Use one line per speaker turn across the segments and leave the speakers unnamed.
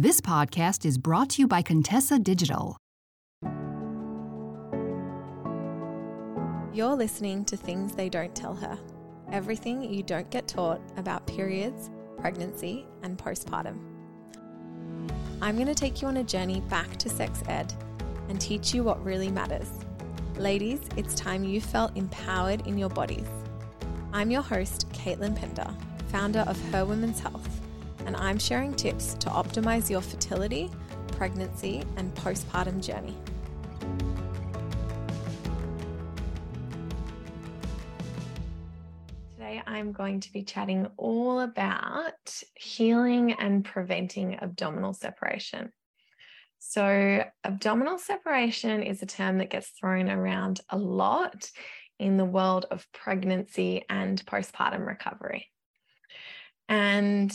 This podcast is brought to you by Contessa Digital.
You're listening to Things They Don't Tell Her. Everything you don't get taught about periods, pregnancy, and postpartum. I'm going to take you on a journey back to sex ed and teach you what really matters. Ladies, it's time you felt empowered in your bodies. I'm your host, Caitlin Pender, founder of Her Women's Health and I'm sharing tips to optimize your fertility, pregnancy, and postpartum journey. Today, I'm going to be chatting all about healing and preventing abdominal separation. So, abdominal separation is a term that gets thrown around a lot in the world of pregnancy and postpartum recovery. And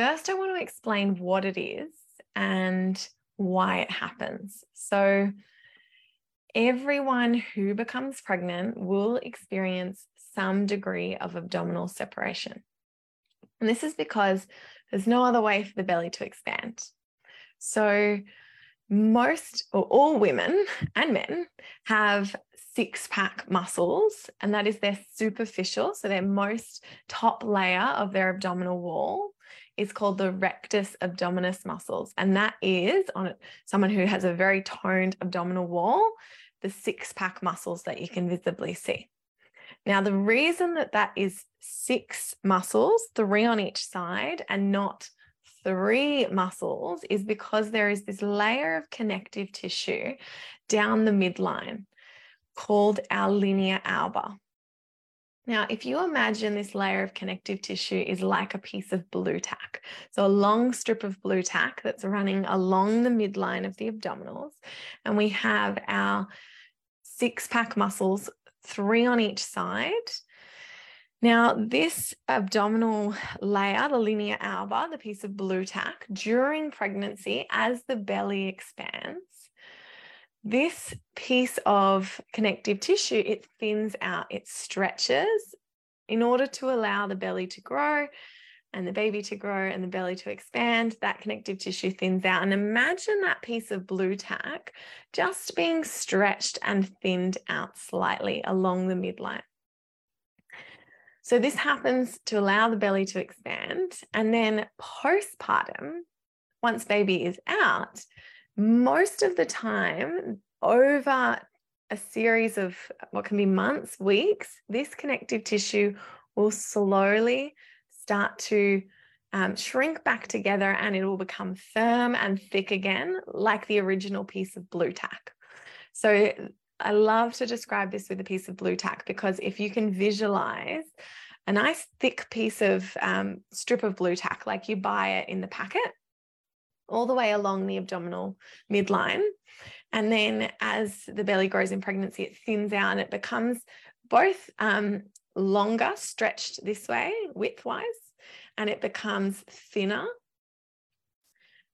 first, I want to explain what it is and why it happens. So, everyone who becomes pregnant will experience some degree of abdominal separation. And this is because there's no other way for the belly to expand. So, most or all women and men have six pack muscles, and that is their superficial, so their most top layer of their abdominal wall is called the rectus abdominis muscles. And that is on someone who has a very toned abdominal wall, the six pack muscles that you can visibly see. Now, the reason that that is six muscles, three on each side, and not three muscles is because there is this layer of connective tissue down the midline called our linea alba. Now, if you imagine this layer of connective tissue is like a piece of Blu Tack, so a long strip of Blu Tack that's running along the midline of the abdominals, and we have our six pack muscles, three on each side. Now, this abdominal layer, the linea alba, the piece of Blu Tack, during pregnancy, as the belly expands, this piece of connective tissue, it thins out, it stretches in order to allow the belly to grow and the baby to grow and the belly to expand, that connective tissue thins out. And imagine that piece of Blu Tack just being stretched and thinned out slightly along the midline. So, this happens to allow the belly to expand. And then postpartum, once baby is out, most of the time, over a series of what can be months, weeks, this connective tissue will slowly start to um, shrink back together and it will become firm and thick again, like the original piece of Blu Tack. So I love to describe this with a piece of Blu Tack because if you can visualize a nice thick piece of um, strip of blue Tack, like you buy it in the packet, all the way along the abdominal midline. And then as the belly grows in pregnancy, it thins out and it becomes both um, longer, stretched this way, widthwise, and it becomes thinner.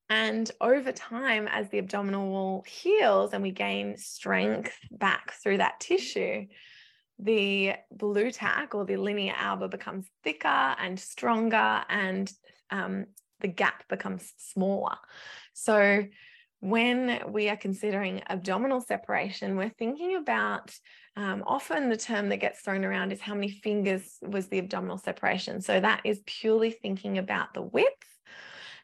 And over time, as the abdominal wall heals and we gain strength back through that tissue, the Blu Tack or the linea alba becomes thicker and stronger and um, the gap becomes smaller. So when we are considering abdominal separation, we're thinking about um, often the term that gets thrown around is how many fingers was the abdominal separation. So that is purely thinking about the width.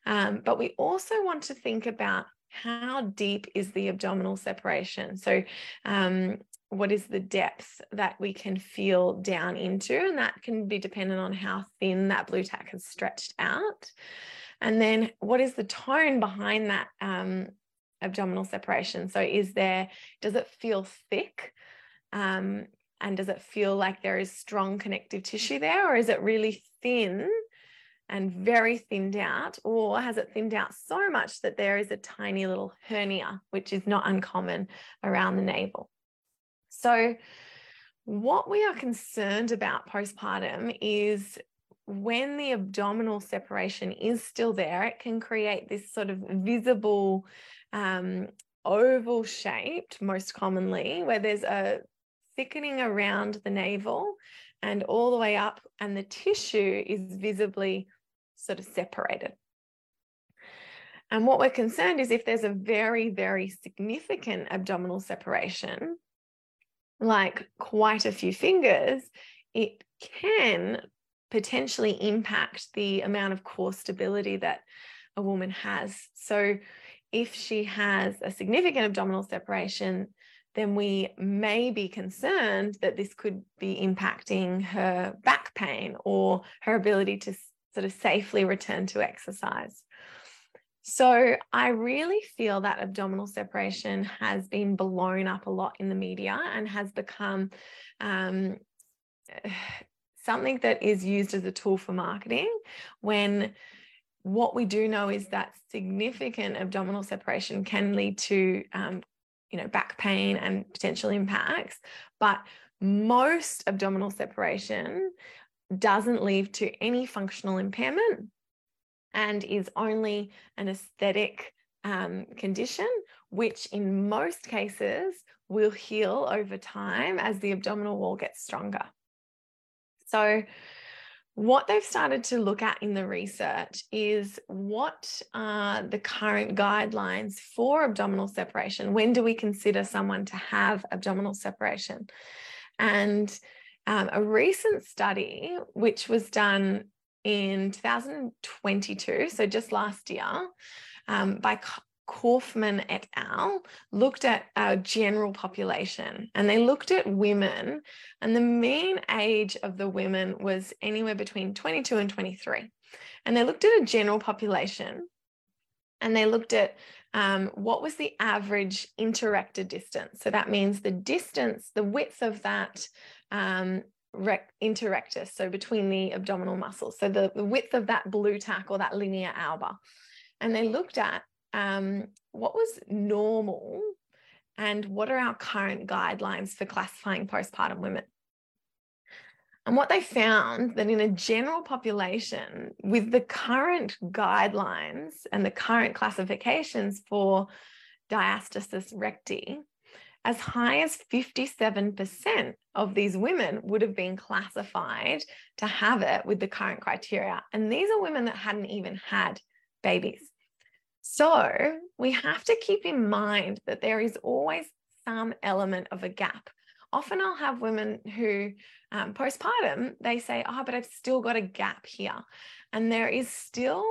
Um, but we also want to think about how deep is the abdominal separation. So um, what is the depth that we can feel down into? And that can be dependent on how thin that Blu Tack has stretched out. And then what is the tone behind that um, abdominal separation? So is there, does it feel thick? Um, and does it feel like there is strong connective tissue there? Or is it really thin and very thinned out? Or has it thinned out so much that there is a tiny little hernia, which is not uncommon around the navel? So what we are concerned about postpartum is when the abdominal separation is still there, it can create this sort of visible um, oval shaped, most commonly, where there's a thickening around the navel and all the way up, and the tissue is visibly sort of separated. And what we're concerned is if there's a very, very significant abdominal separation, like quite a few fingers, it can potentially impact the amount of core stability that a woman has. So, if she has a significant abdominal separation, then we may be concerned that this could be impacting her back pain or her ability to sort of safely return to exercise. So I really feel that abdominal separation has been blown up a lot in the media and has become um, something that is used as a tool for marketing when what we do know is that significant abdominal separation can lead to um, you know back pain and potential impacts but most abdominal separation doesn't lead to any functional impairment and is only an aesthetic um, condition, which in most cases will heal over time as the abdominal wall gets stronger. So, what they've started to look at in the research is what are the current guidelines for abdominal separation? When do we consider someone to have abdominal separation? And um, a recent study, which was done in 2022, so just last year, um, by Kaufman et al., looked at our general population and they looked at women, and the mean age of the women was anywhere between 22 and 23. And they looked at a general population and they looked at um, what was the average interrectus distance. So that means the distance, the width of that um, interrectus, so between the abdominal muscles. So the, the width of that Blu Tack or that linea alba. And they looked at um, what was normal and what are our current guidelines for classifying postpartum women. And what they found that in a general population, with the current guidelines and the current classifications for diastasis recti, as high as 57% of these women would have been classified to have it with the current criteria. And these are women that hadn't even had babies. So we have to keep in mind that there is always some element of a gap. Often I'll have women who, um, postpartum, they say, Oh, but I've still got a gap here. And there is still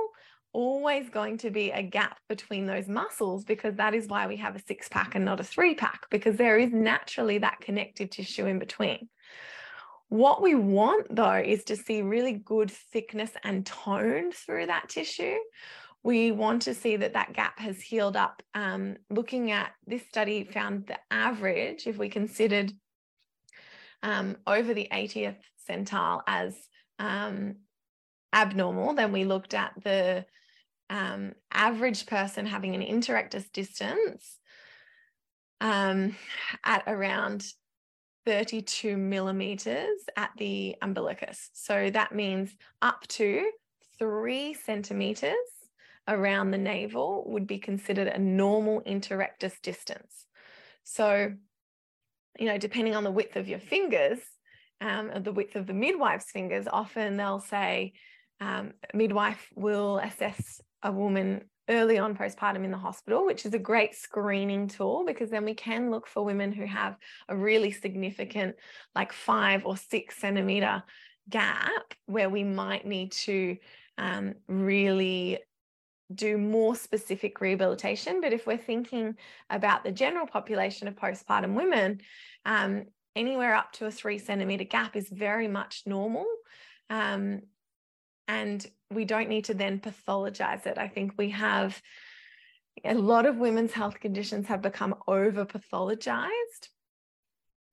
always going to be a gap between those muscles because that is why we have a six pack and not a three pack because there is naturally that connective tissue in between. What we want though is to see really good thickness and tone through that tissue. We want to see that that gap has healed up. Um, looking at this study found the average, if we considered um, over the 80th centile as um, abnormal, then we looked at the um, average person having an interrectus distance um, at around 32 millimeters at the umbilicus. So that means up to three centimeters around the navel would be considered a normal interrectus distance. So, you know, depending on the width of your fingers, um, the width of the midwife's fingers, often they'll say um, midwife will assess a woman early on postpartum in the hospital, which is a great screening tool because then we can look for women who have a really significant, like five or six centimeter gap where we might need to um, really do more specific rehabilitation. But if we're thinking about the general population of postpartum women, um, anywhere up to a three centimeter gap is very much normal. Um, and we don't need to then pathologize it. I think we have a lot of women's health conditions have become over pathologized.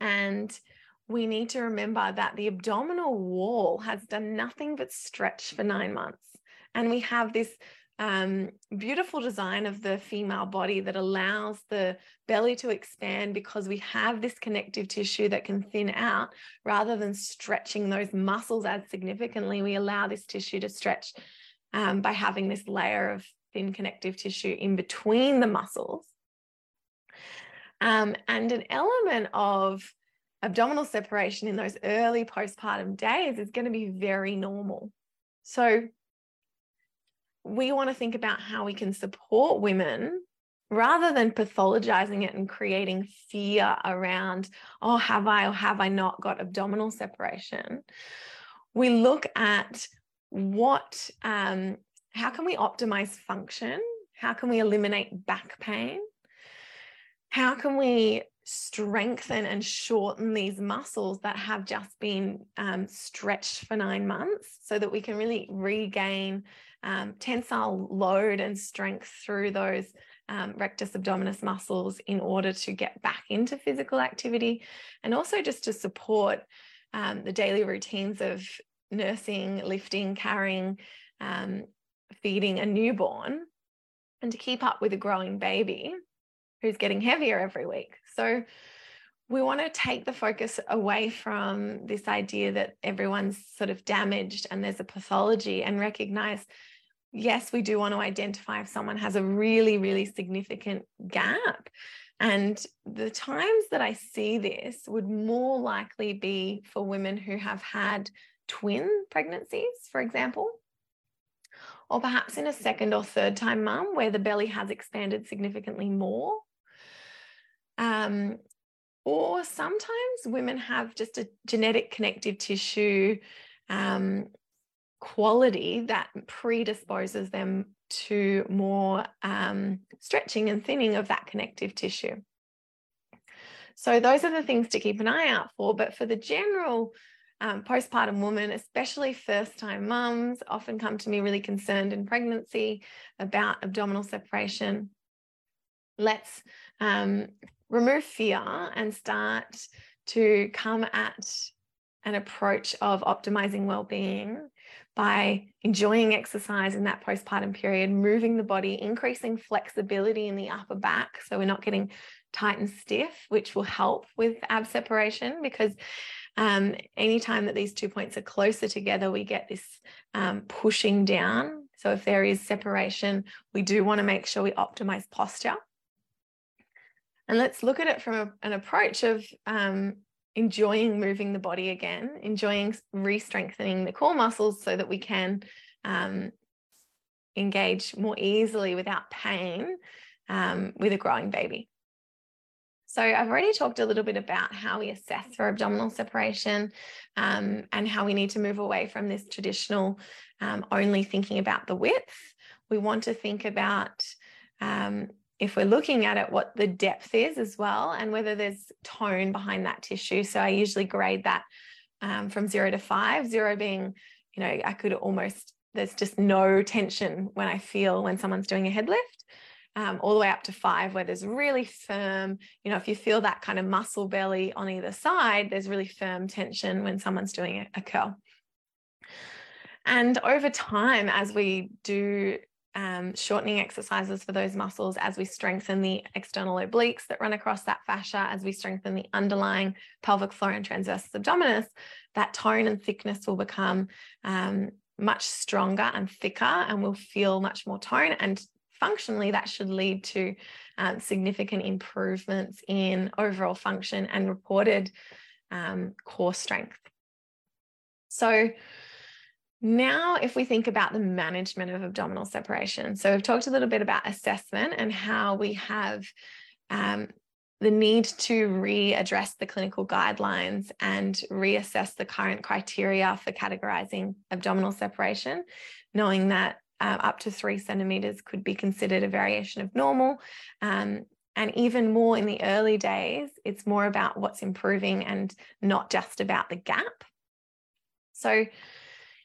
And we need to remember that the abdominal wall has done nothing but stretch for nine months. And we have this um, beautiful design of the female body that allows the belly to expand because we have this connective tissue that can thin out rather than stretching those muscles as significantly. We allow this tissue to stretch um, by having this layer of thin connective tissue in between the muscles. Um, and an element of abdominal separation in those early postpartum days is going to be very normal. So we want to think about how we can support women rather than pathologizing it and creating fear around, oh, have I or have I not got abdominal separation? We look at what, um, how can we optimize function? How can we eliminate back pain? How can we strengthen and shorten these muscles that have just been um, stretched for nine months so that we can really regain um, tensile load and strength through those um, rectus abdominis muscles in order to get back into physical activity and also just to support um, the daily routines of nursing, lifting, carrying, um, feeding a newborn, and to keep up with a growing baby who's getting heavier every week. So we want to take the focus away from this idea that everyone's sort of damaged and there's a pathology and recognize yes, we do want to identify if someone has a really, really significant gap. And the times that I see this would more likely be for women who have had twin pregnancies, for example, or perhaps in a second or third time mum where the belly has expanded significantly more. Um, or sometimes women have just a genetic connective tissue um, quality that predisposes them to more um, stretching and thinning of that connective tissue. So, those are the things to keep an eye out for. But for the general um, postpartum woman, especially first time mums, often come to me really concerned in pregnancy about abdominal separation. Let's um, remove fear and start to come at an approach of optimizing well-being by enjoying exercise in that postpartum period, moving the body, increasing flexibility in the upper back so we're not getting tight and stiff, which will help with ab separation because um, anytime that these two points are closer together, we get this um, pushing down. So if there is separation, we do want to make sure we optimize posture. And let's look at it from a, an approach of um, enjoying moving the body again, enjoying re-strengthening the core muscles so that we can um, engage more easily without pain um, with a growing baby. So I've already talked a little bit about how we assess for abdominal separation um, and how we need to move away from this traditional um, only thinking about the width. We want to think about um, if we're looking at it, what the depth is as well, and whether there's tone behind that tissue. So I usually grade that um, from zero to five, zero being, you know, I could almost, there's just no tension when I feel when someone's doing a head lift. Um, all the way up to five, where there's really firm, you know, if you feel that kind of muscle belly on either side, there's really firm tension when someone's doing a, a curl. And over time, as we do um, shortening exercises for those muscles as we strengthen the external obliques that run across that fascia, as we strengthen the underlying pelvic floor and transversus abdominis, that tone and thickness will become um, much stronger and thicker and will feel much more tone. And functionally, that should lead to um, significant improvements in overall function and reported um, core strength. So, now, if we think about the management of abdominal separation, so we've talked a little bit about assessment and how we have um, the need to readdress the clinical guidelines and reassess the current criteria for categorizing abdominal separation, knowing that uh, up to three centimeters could be considered a variation of normal. Um, and even more in the early days, it's more about what's improving and not just about the gap. So,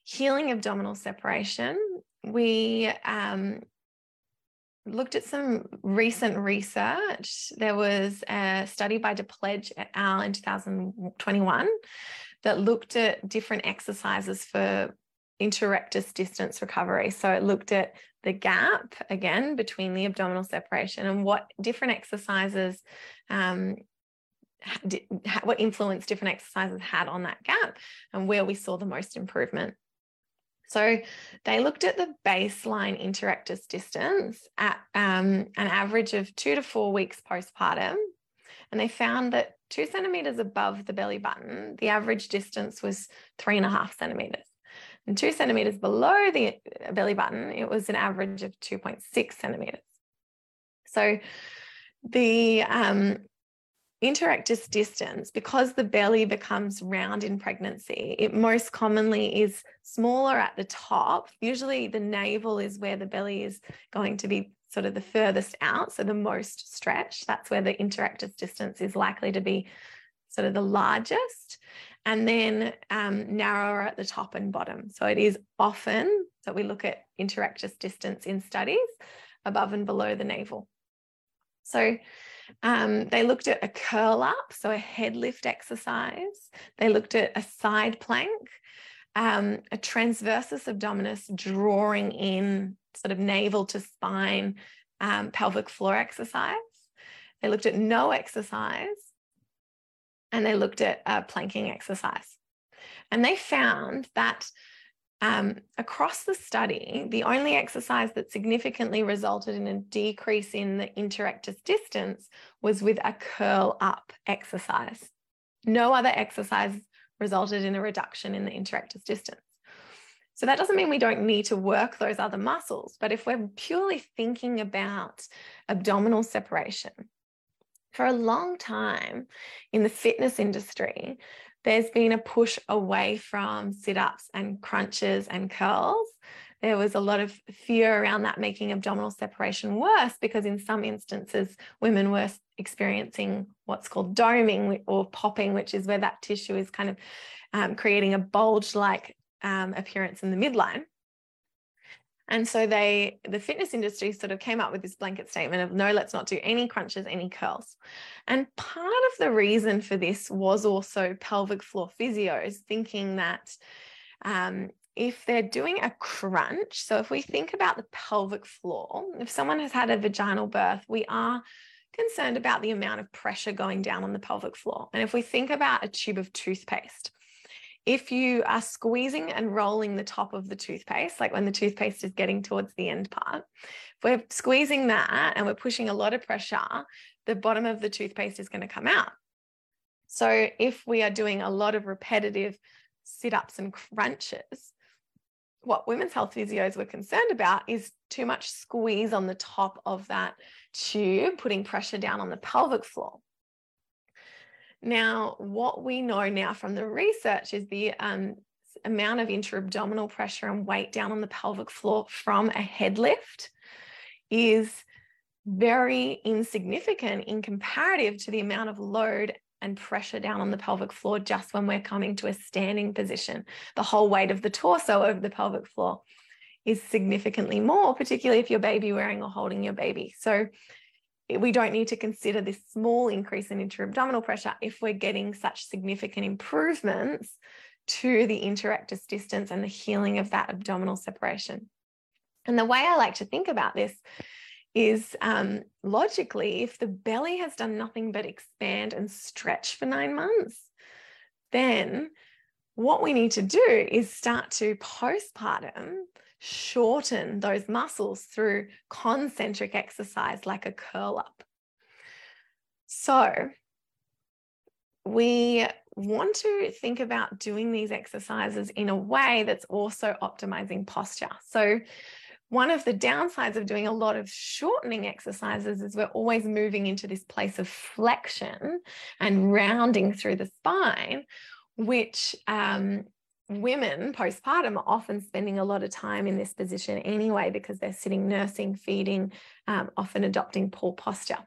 healing abdominal separation, we um, looked at some recent research. There was a study by DePledge et al. in 2021 that looked at different exercises for interrectus distance recovery. So it looked at the gap again between the abdominal separation and what different exercises um, what influence different exercises had on that gap and where we saw the most improvement. So they looked at the baseline interrectus distance at um, an average of two to four weeks postpartum, and they found that two centimeters above the belly button, the average distance was three and a half centimeters. And two centimeters below the belly button, it was an average of 2.6 centimeters. So the um, Interrectus distance, because the belly becomes round in pregnancy, it most commonly is smaller at the top. Usually the navel is where the belly is going to be sort of the furthest out, so the most stretch. That's where the interrectus distance is likely to be sort of the largest. And then um, narrower at the top and bottom. So it is often that we look at interrectus distance in studies above and below the navel. So um, they looked at a curl up, so a head lift exercise. They looked at a side plank, um, a transversus abdominis drawing in sort of navel to spine um, pelvic floor exercise. They looked at no exercise and they looked at a planking exercise. And they found that um, across the study, the only exercise that significantly resulted in a decrease in the interrectus distance was with a curl up exercise. No other exercise resulted in a reduction in the interrectus distance. So that doesn't mean we don't need to work those other muscles, but if we're purely thinking about abdominal separation, for a long time in the fitness industry, there's been a push away from sit ups and crunches and curls. There was a lot of fear around that making abdominal separation worse because, in some instances, women were experiencing what's called doming or popping, which is where that tissue is kind of um, creating a bulge like um, appearance in the midline. And so they, the fitness industry sort of came up with this blanket statement of no, let's not do any crunches, any curls. And part of the reason for this was also pelvic floor physios thinking that um, if they're doing a crunch, so if we think about the pelvic floor, if someone has had a vaginal birth, we are concerned about the amount of pressure going down on the pelvic floor. And if we think about a tube of toothpaste, if you are squeezing and rolling the top of the toothpaste, like when the toothpaste is getting towards the end part, if we're squeezing that and we're pushing a lot of pressure, the bottom of the toothpaste is going to come out. So if we are doing a lot of repetitive sit ups and crunches, what women's health physios were concerned about is too much squeeze on the top of that tube, putting pressure down on the pelvic floor. Now, what we know now from the research is the um, amount of intra-abdominal pressure and weight down on the pelvic floor from a head lift is very insignificant in comparative to the amount of load and pressure down on the pelvic floor just when we're coming to a standing position. The whole weight of the torso over the pelvic floor is significantly more, particularly if you're baby wearing or holding your baby. So we don't need to consider this small increase in intra-abdominal pressure if we're getting such significant improvements to the interrectus distance and the healing of that abdominal separation. And the way I like to think about this is um, logically, if the belly has done nothing but expand and stretch for nine months, then what we need to do is start to postpartum shorten those muscles through concentric exercise like a curl up. So, we want to think about doing these exercises in a way that's also optimizing posture. So, one of the downsides of doing a lot of shortening exercises is we're always moving into this place of flexion and rounding through the spine, which um, women postpartum are often spending a lot of time in this position anyway because they're sitting nursing, feeding, um, often adopting poor posture.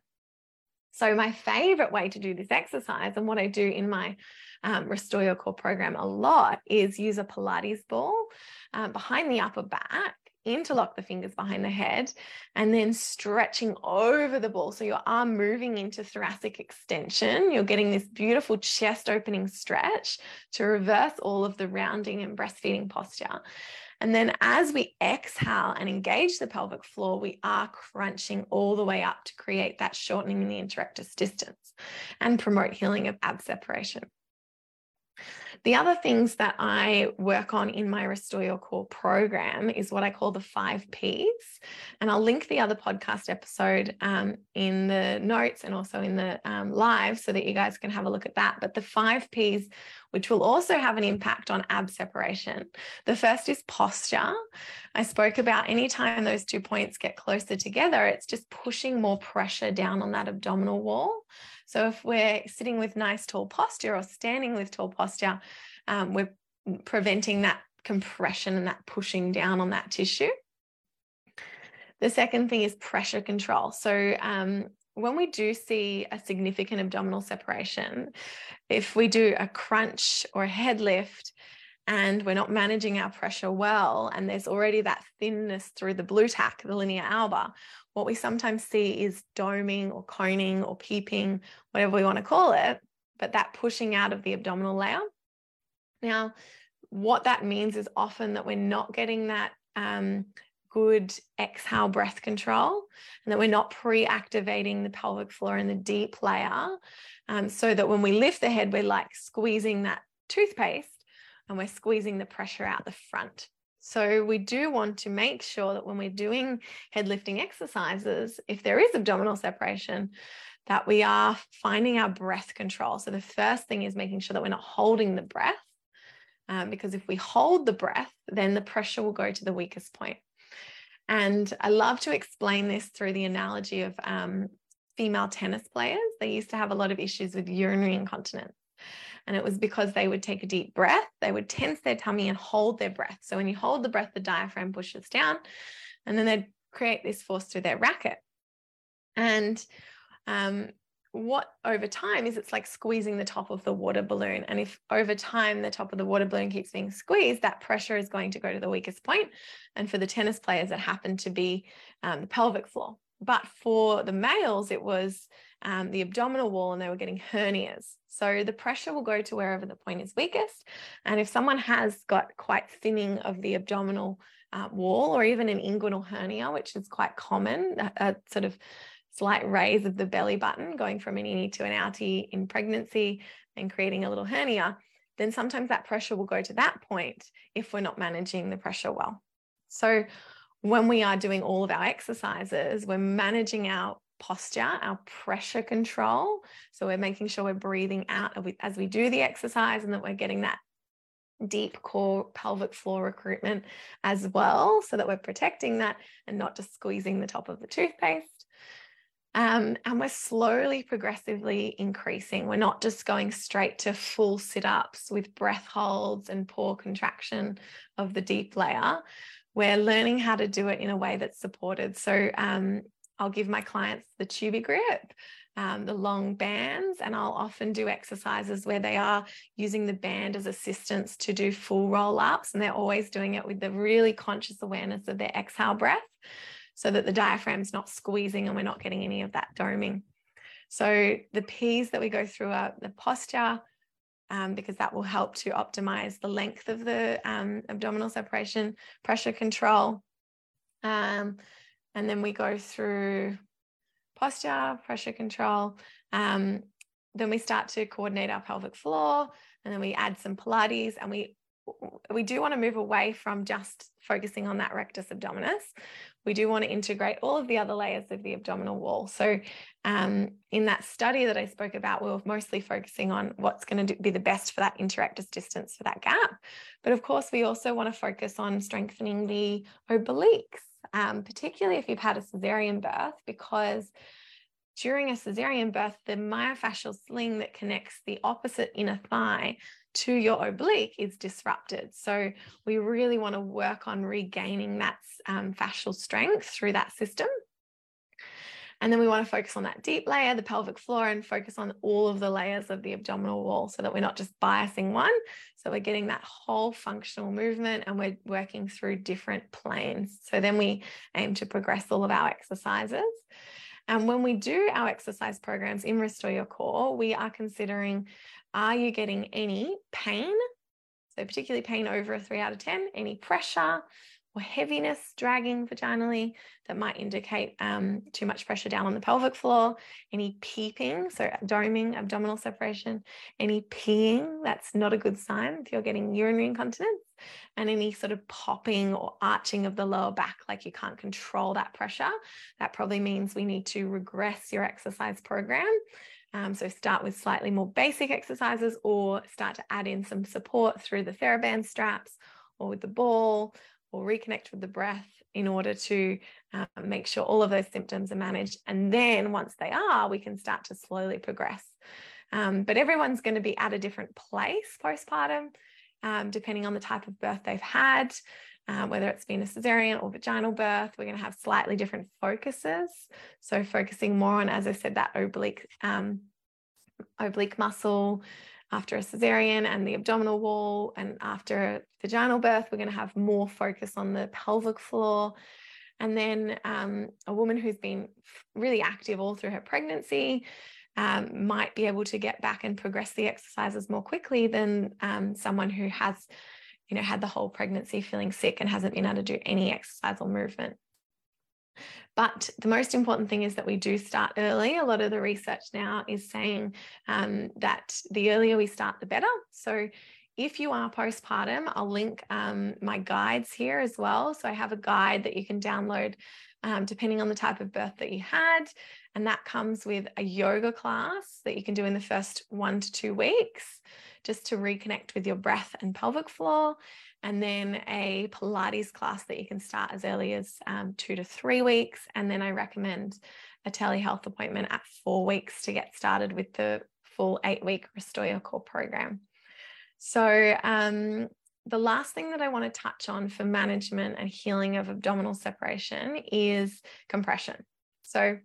So, my favorite way to do this exercise, and what I do in my um, Restore Your Core program a lot, is use a Pilates ball um, behind the upper back interlock the fingers behind the head and then stretching over the ball. So your arm moving into thoracic extension. You're getting this beautiful chest opening stretch to reverse all of the rounding and breastfeeding posture. And then as we exhale and engage the pelvic floor, we are crunching all the way up to create that shortening in the interrectus distance and promote healing of ab separation. The other things that I work on in my Restore Your Core program is what I call the five Ps. And I'll link the other podcast episode um, in the notes and also in the um, live so that you guys can have a look at that. But the five Ps, which will also have an impact on ab separation. The first is posture. I spoke about anytime those two points get closer together, it's just pushing more pressure down on that abdominal wall. So if we're sitting with nice tall posture or standing with tall posture, um, we're preventing that compression and that pushing down on that tissue. The second thing is pressure control. So um, when we do see a significant abdominal separation, if we do a crunch or a head lift, and we're not managing our pressure well, and there's already that thinness through the blu tack, the linea alba, what we sometimes see is doming or coning or peeping, whatever we want to call it, but that pushing out of the abdominal layer. Now, what that means is often that we're not getting that um, good exhale breath control and that we're not pre-activating the pelvic floor in the deep layer um, so that when we lift the head we're like squeezing that toothpaste and we're squeezing the pressure out the front so we do want to make sure that when we're doing head lifting exercises, if there is abdominal separation, that we are finding our breath control. So the first thing is making sure that we're not holding the breath, um, because if we hold the breath, then the pressure will go to the weakest point. And I love to explain this through the analogy of um, female tennis players. They used to have a lot of issues with urinary incontinence. And it was because they would take a deep breath, they would tense their tummy and hold their breath. So when you hold the breath, the diaphragm pushes down, and then they'd create this force through their racket. And um, what over time is it's like squeezing the top of the water balloon. And if over time the top of the water balloon keeps being squeezed, that pressure is going to go to the weakest point. And for the tennis players, it happened to be um, the pelvic floor. But for the males, it was um, the abdominal wall and they were getting hernias. So the pressure will go to wherever the point is weakest. And if someone has got quite thinning of the abdominal uh, wall or even an inguinal hernia, which is quite common, a, a, sort of slight raise of the belly button going from an innie to an outie in pregnancy and creating a little hernia, then sometimes that pressure will go to that point if we're not managing the pressure well. So when we are doing all of our exercises, we're managing our posture, our pressure control. So we're making sure we're breathing out as we do the exercise and that we're getting that deep core pelvic floor recruitment as well, so that we're protecting that and not just squeezing the top of the toothpaste. Um, and we're slowly, progressively increasing. We're not just going straight to full sit ups with breath holds and poor contraction of the deep layer. We're learning how to do it in a way that's supported. So, um, I'll give my clients the Tubigrip, um, the long bands, and I'll often do exercises where they are using the band as assistance to do full roll ups. And they're always doing it with the really conscious awareness of their exhale breath so that the diaphragm's not squeezing and we're not getting any of that doming. So the P's that we go through are the posture, um, because that will help to optimize the length of the um, abdominal separation, pressure control, um, and then we go through posture, pressure control. Um, then we start to coordinate our pelvic floor, and then we add some Pilates, and we we do want to move away from just focusing on that rectus abdominis. We do want to integrate all of the other layers of the abdominal wall. So, um, in that study that I spoke about, we were mostly focusing on what's going to be the best for that interrectus distance for that gap. But of course, we also want to focus on strengthening the obliques um, particularly if you've had a cesarean birth, because during a cesarean birth, the myofascial sling that connects the opposite inner thigh to your oblique is disrupted. So we really want to work on regaining that um, fascial strength through that system. And then we want to focus on that deep layer, the pelvic floor, and focus on all of the layers of the abdominal wall so that we're not just biasing one. So we're getting that whole functional movement and we're working through different planes. So then we aim to progress all of our exercises. And when we do our exercise programs in Restore Your Core, we are considering are you getting any pain? So, particularly pain over a three out of 10, any pressure, or heaviness dragging vaginally that might indicate um, too much pressure down on the pelvic floor, any peeping, so doming, abdominal separation, any peeing, that's not a good sign if you're getting urinary incontinence, and any sort of popping or arching of the lower back, like you can't control that pressure, that probably means we need to regress your exercise program. Um, so start with slightly more basic exercises or start to add in some support through the TheraBand straps or with the ball or reconnect with the breath in order to um, make sure all of those symptoms are managed. And then once they are, we can start to slowly progress. Um, but everyone's going to be at a different place postpartum, um, depending on the type of birth they've had. Uh, whether it's been a cesarean or vaginal birth, we're going to have slightly different focuses. So, focusing more on, as I said, that oblique um, oblique muscle, after a cesarean and the abdominal wall. And after vaginal birth, we're going to have more focus on the pelvic floor. And then um, a woman who's been really active all through her pregnancy um, might be able to get back and progress the exercises more quickly than um, someone who has, you know, had the whole pregnancy feeling sick and hasn't been able to do any exercise or movement. But the most important thing is that we do start early. A lot of the research now is saying um, that the earlier we start, the better. So if you are postpartum, I'll link um, my guides here as well. So I have a guide that you can download um, depending on the type of birth that you had. And that comes with a yoga class that you can do in the first one to two weeks just to reconnect with your breath and pelvic floor and then a Pilates class that you can start as early as um, two to three weeks. And then I recommend a telehealth appointment at four weeks to get started with the full eight week Restore Your Core program. So, um, the last thing that I want to touch on for management and healing of abdominal separation is compression. So,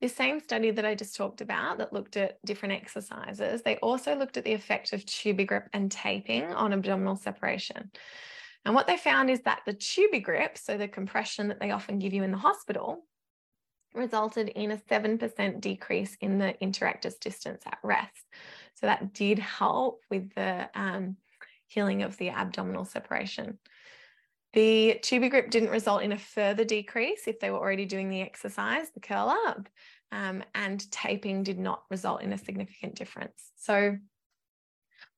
this same study that I just talked about that looked at different exercises, they also looked at the effect of Tubigrip and taping on abdominal separation. And what they found is that the Tubigrip, so the compression that they often give you in the hospital, resulted in a 7% decrease in the interrectus distance at rest. So that did help with the um, healing of the abdominal separation. The Tubigrip didn't result in a further decrease if they were already doing the exercise, the curl up, um, and taping did not result in a significant difference. So,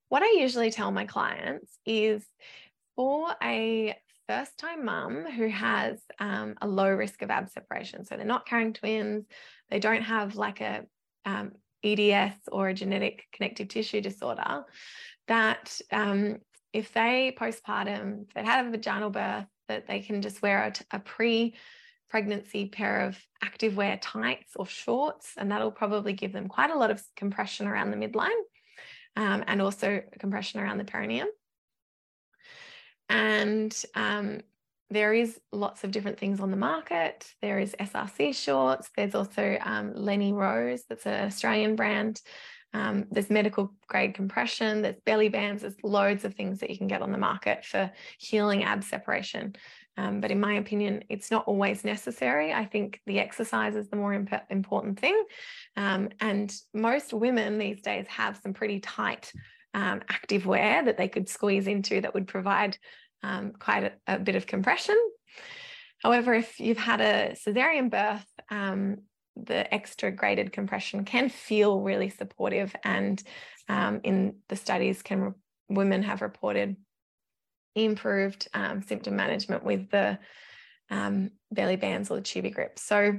what I usually tell my clients is for a first time mum who has um, a low risk of ab separation, so they're not carrying twins, they don't have like a um, EDS or a genetic connective tissue disorder, that um, if they postpartum, if they had a vaginal birth, that they can just wear a, pre pregnancy pair of active wear tights or shorts, and that'll probably give them quite a lot of compression around the midline um, and also compression around the perineum. And um, there is lots of different things on the market. There is SRC shorts. There's also um, Lenny Rose, that's an Australian brand. Um, there's medical grade compression, there's belly bands, there's loads of things that you can get on the market for healing ab separation. Um, but in my opinion, it's not always necessary. I think the exercise is the more imp- important thing. Um, and most women these days have some pretty tight um, active wear that they could squeeze into that would provide um, quite a, a, bit of compression. However, if you've had a cesarean birth, um, the extra graded compression can feel really supportive and um, in the studies can women have reported improved um, symptom management with the um, belly bands or the Tubigrip so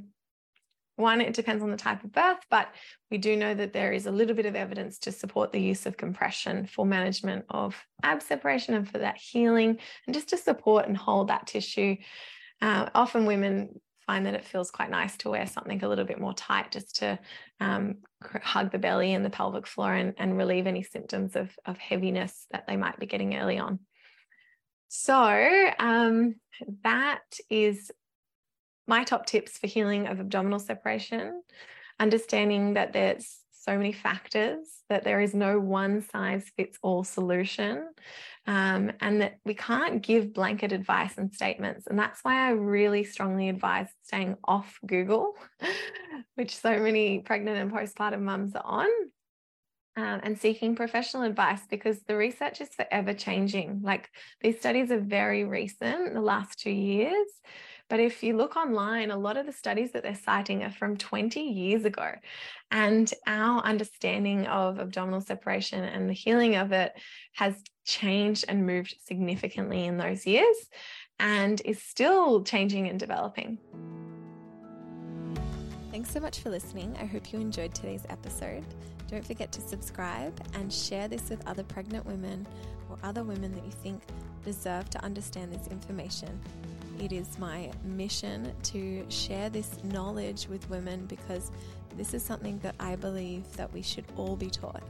one it depends on the type of birth but we do know that there is a little bit of evidence to support the use of compression for management of ab separation and for that healing and just to support and hold that tissue. Uh, often women find that it feels quite nice to wear something a little bit more tight just to um, hug the belly and the pelvic floor and, and relieve any symptoms of, of heaviness that they might be getting early on. So um, that is my top tips for healing of abdominal separation, understanding that there's so many factors that there is no one size fits all solution um, and that we can't give blanket advice and statements. And that's why I really strongly advise staying off Google, which so many pregnant and postpartum mums are on. um, and seeking professional advice because the research is forever changing. Like these studies are very recent, the last two years. But if you look online, a lot of the studies that they're citing are from 20 years ago. And our understanding of abdominal separation and the healing of it has changed and moved significantly in those years and is still changing and developing.
Thanks so much for listening. I hope you enjoyed today's episode. Don't forget to subscribe and share this with other pregnant women or other women that you think deserve to understand this information. It is my mission to share this knowledge with women because this is something that I believe that we should all be taught.